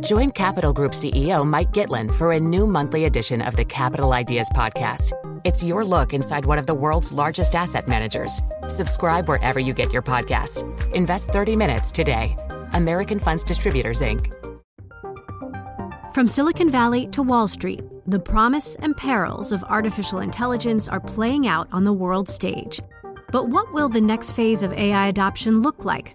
Join Capital Group CEO Mike Gitlin for a new monthly edition of the Capital Ideas Podcast. It's your look inside one of the world's largest asset managers. Subscribe wherever you get your podcasts. Invest 30 minutes today. American Funds Distributors, Inc. From Silicon Valley to Wall Street, the promise and perils of artificial intelligence are playing out on the world stage. But what will the next phase of AI adoption look like?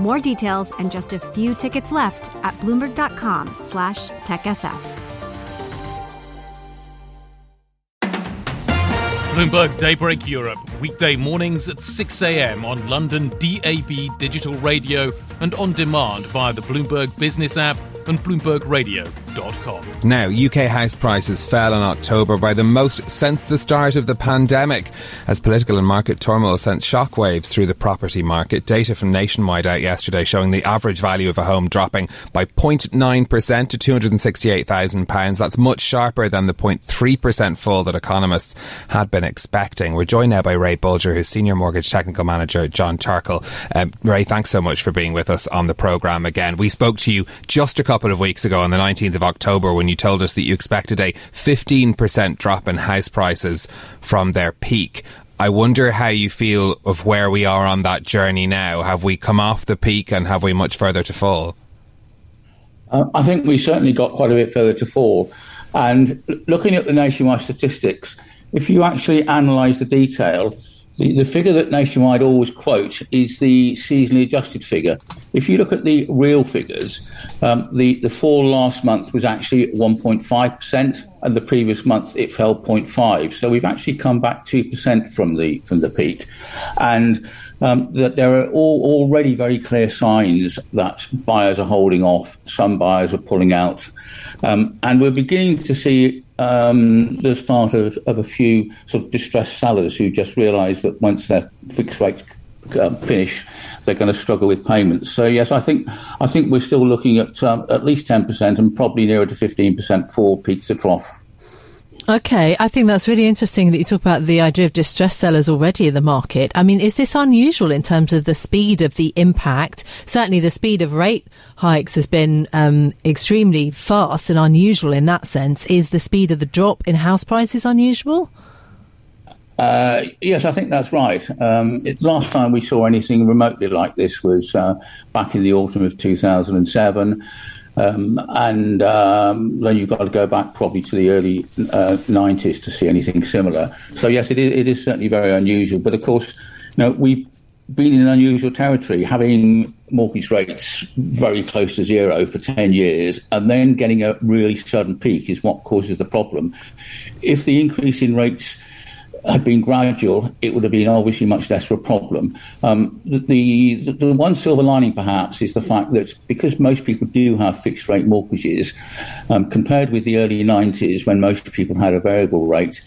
More details and just a few tickets left at bloomberg.com slash techsf. Bloomberg Daybreak Europe, weekday mornings at 6 a.m. on London DAB digital radio and on demand via the Bloomberg Business app and BloombergRadio.com. Now, UK house prices fell in October by the most since the start of the pandemic, as political and market turmoil sent shockwaves through the property market. Data from Nationwide out yesterday showing the average value of a home dropping by 0.9% to £268,000. That's much sharper than the 0.3% fall that economists had been expecting. We're joined now by Ray Boulger, who's Senior Mortgage Technical Manager at John Charcol. Um, Ray, thanks so much for being with us on the programme again. We spoke to you just a couple of weeks ago on the 19th of October when you told us that you expected a 15% drop in house prices from their peak. I wonder how you feel of where we are on that journey now. Have we come off the peak and have we much further to fall? Uh, I think we certainly got quite a bit further to fall. And looking at the nationwide statistics, if you actually analyse the detail, the, the figure that Nationwide always quote is the seasonally adjusted figure. If you look at the real figures, um, the, the fall last month was actually 1.5%, and the previous month it fell 0.5. So we've actually come back 2% from the from the peak, and um, that there are all, already very clear signs that buyers are holding off. Some buyers are pulling out, um, and we're beginning to see um, the start of, of, a few sort of distressed sellers who just realise that once their fixed rates uh, finish, they're going to struggle with payments. So yes, I think I think we're still looking at um, at least ten percent and probably nearer to fifteen percent for peak to trough. Okay, I think that's really interesting that you talk about the idea of distressed sellers already in the market. I mean, is this unusual in terms of the speed of the impact? Certainly, the speed of rate hikes has been um, extremely fast and unusual in that sense. Is the speed of the drop in house prices unusual? Uh, yes, I think that's right. Um, it, last time we saw anything remotely like this was uh, back in the autumn of 2007. Um, and um, then you've got to go back probably to the early uh, 90s to see anything similar. So, yes, it is, it is certainly very unusual. But of course, you know, we've been in unusual territory, having mortgage rates very close to zero for 10 years and then getting a really sudden peak is what causes the problem. If the increase in rates had been gradual, it would have been obviously much less of a problem. Um, the, the, the one silver lining, perhaps, is the fact that because most people do have fixed rate mortgages, um, compared with the early 90s when most people had a variable rate,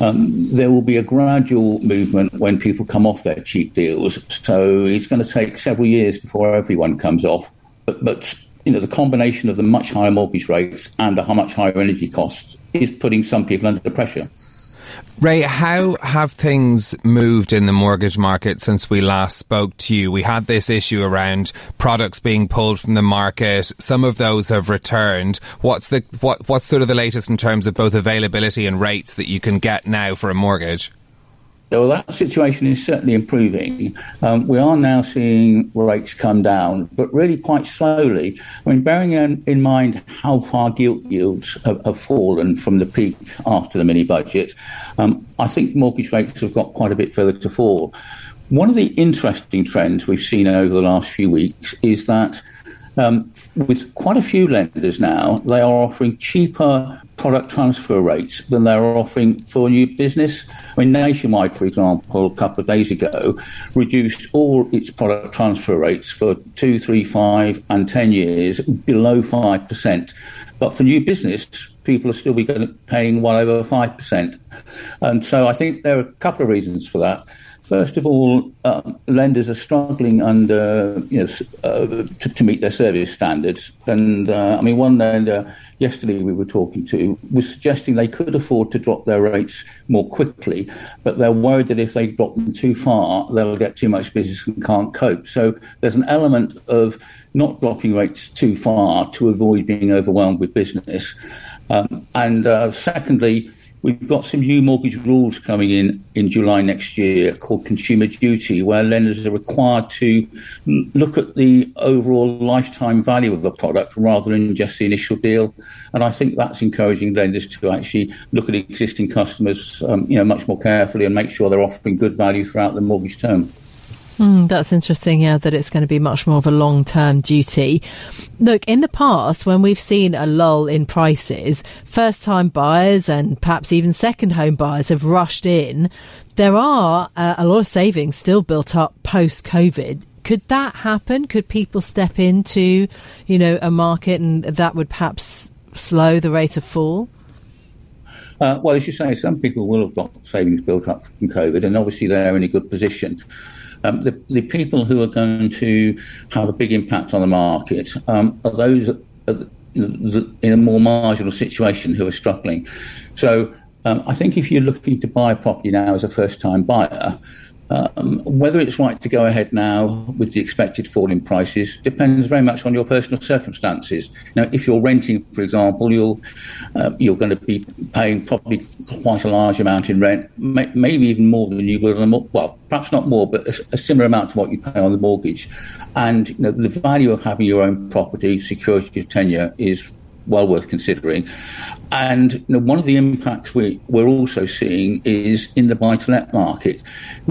um, there will be a gradual movement when people come off their cheap deals. So it's going to take several years before everyone comes off. But, but you know, the combination of the much higher mortgage rates and the much higher energy costs is putting some people under pressure. Ray, how have things moved in the mortgage market since we last spoke to you? We had this issue around products being pulled from the market. Some of those have returned. What's the what what's sort of the latest in terms of both availability and rates that you can get now for a mortgage? Well, that situation is certainly improving. Um, we are now seeing rates come down, but really quite slowly. I mean, bearing in, in mind how far gilt yields have, have, fallen from the peak after the mini budget, um, I think mortgage rates have got quite a bit further to fall. One of the interesting trends we've seen over the last few weeks is that um, with quite a few lenders now, they are offering cheaper product transfer rates than they're offering for new business. I mean, Nationwide, for example, a couple of days ago, reduced all its product transfer rates for two, three, five, and ten years below five percent. But for new business, people are still be paying well over 5%. And so I think there are a couple of reasons for that. First of all, um, lenders are struggling under, you know, uh, to, to, meet their service standards. And uh, I mean, one lender yesterday we were talking to was suggesting they could afford to drop their rates more quickly, but they're worried that if they drop them too far, they'll get too much business and can't cope. So there's an element of not dropping rates too far to avoid being overwhelmed with business. Um, and uh, secondly, We've got some new mortgage rules coming in in July next year called Consumer Duty, where lenders are required to look at the overall lifetime value of the product rather than just the initial deal. And I think that's encouraging lenders to actually look at existing customers, um, you know, much more carefully and make sure they're offering good value throughout the mortgage term. Mm, that's interesting, yeah, that it's going to be much more of a long term duty. Look, in the past, when we've seen a lull in prices, first time buyers and perhaps even second home buyers have rushed in. There are uh, a lot of savings still built up post COVID. Could that happen? Could people step into, you know, a market and that would perhaps slow the rate of fall? Uh, well, as you say, some people will have got savings built up from COVID, and obviously they're in a good position. Um, the, the, people who are going to have a big impact on the market um, are those in a more marginal situation who are struggling. So um, I think if you're looking to buy property now as a first time buyer, um, whether it's right to go ahead now with the expected fall in prices depends very much on your personal circumstances. Now, if you're renting, for example, you're uh, you're going to be paying probably quite a large amount in rent, may, maybe even more than you would on a well, perhaps not more, but a, a, similar amount to what you pay on the mortgage. And you know, the value of having your own property, security of tenure, is well worth considering. And you know, one of the impacts we, we're also seeing is in the buy to let market.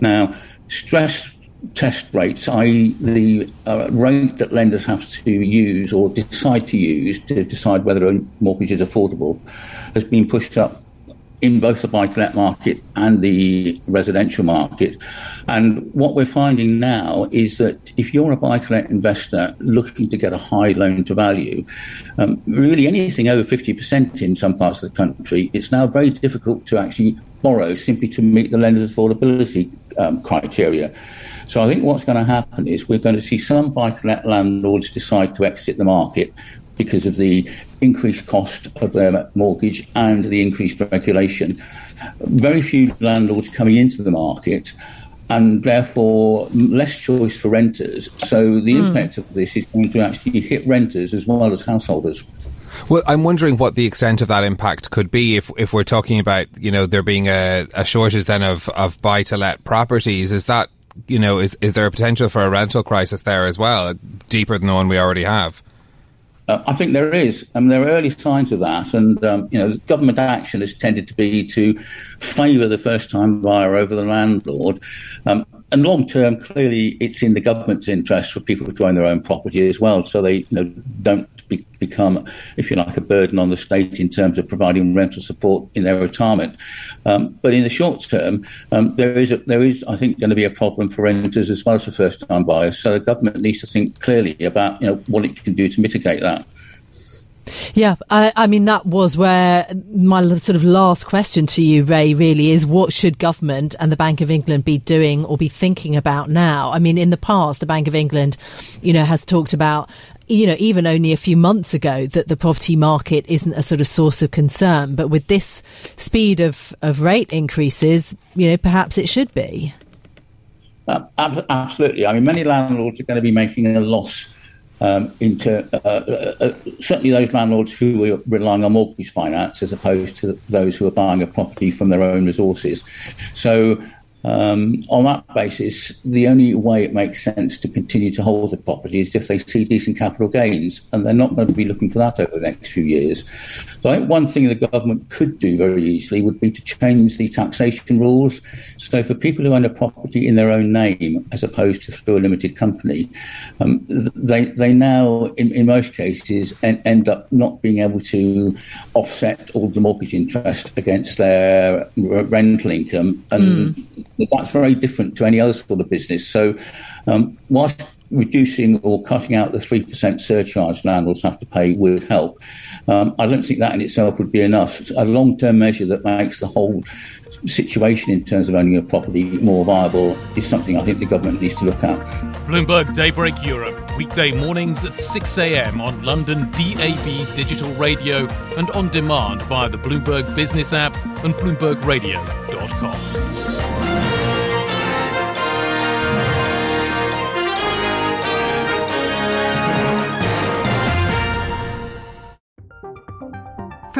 Now, stress test rates, i.e., the uh, rate that lenders have to use or decide to use to decide whether a mortgage is affordable, has been pushed up in both the buy to let market and the residential market. And what we're finding now is that if you're a buy to let investor looking to get a high loan to value, um, really anything over 50% in some parts of the country, it's now very difficult to actually borrow simply to meet the lender's affordability um, criteria. So I think what's going to happen is we're going to see some buy to let landlords decide to exit the market because of the increased cost of their mortgage and the increased regulation. Very few landlords coming into the market and therefore less choice for renters. So the mm. impact of this is going to actually hit renters as well as householders. Well, I'm wondering what the extent of that impact could be if if we're talking about you know there being a, a shortage then of, of buy to let properties. Is that you know is is there a potential for a rental crisis there as well, deeper than the one we already have? Uh, I think there is, I and there are early signs of that. And um, you know, government action has tended to be to favour the first-time buyer over the landlord. Um, and long term, clearly, it's in the government's interest for people to own their own property as well, so they you know, don't be, become, if you like, a burden on the state in terms of providing rental support in their retirement. Um, but in the short term, um, there is, a, there is, I think, going to be a problem for renters as well as for first-time buyers. So the government needs to think clearly about you know what it can do to mitigate that. Yeah, I, I, mean, that was where my sort of last question to you, Ray, really is what should government and the Bank of England be doing or be thinking about now? I mean, in the past, the Bank of England, you know, has talked about you know, even only a few months ago, that the property market isn't a sort of source of concern. But with this speed of, of rate increases, you know, perhaps it should be. Uh, absolutely. I mean, many landlords are going to be making a loss um, into uh, uh, uh, certainly those landlords who are relying on mortgage finance as opposed to those who are buying a property from their own resources. So um, on that basis, the only way it makes sense to continue to hold the property is if they see decent capital gains, and they're not going to be looking for that over the next few years. So I think one thing the government could do very easily would be to change the taxation rules. So for people who own a property in their own name, as opposed to through a limited company, um, they they now, in, in most cases, en- end up not being able to offset all the mortgage interest against their rental income and. Mm that's very different to any other sort of business. So, um, whilst reducing or cutting out the 3% surcharge landlords have to pay would help. Um, I don't think that in itself would be enough. A long term measure that makes the whole situation in terms of owning a property more viable is something I think the government needs to look at. Bloomberg Daybreak Europe, weekday mornings at 6 a.m. on London DAB digital radio and on demand via the Bloomberg Business app and BloombergRadio.com.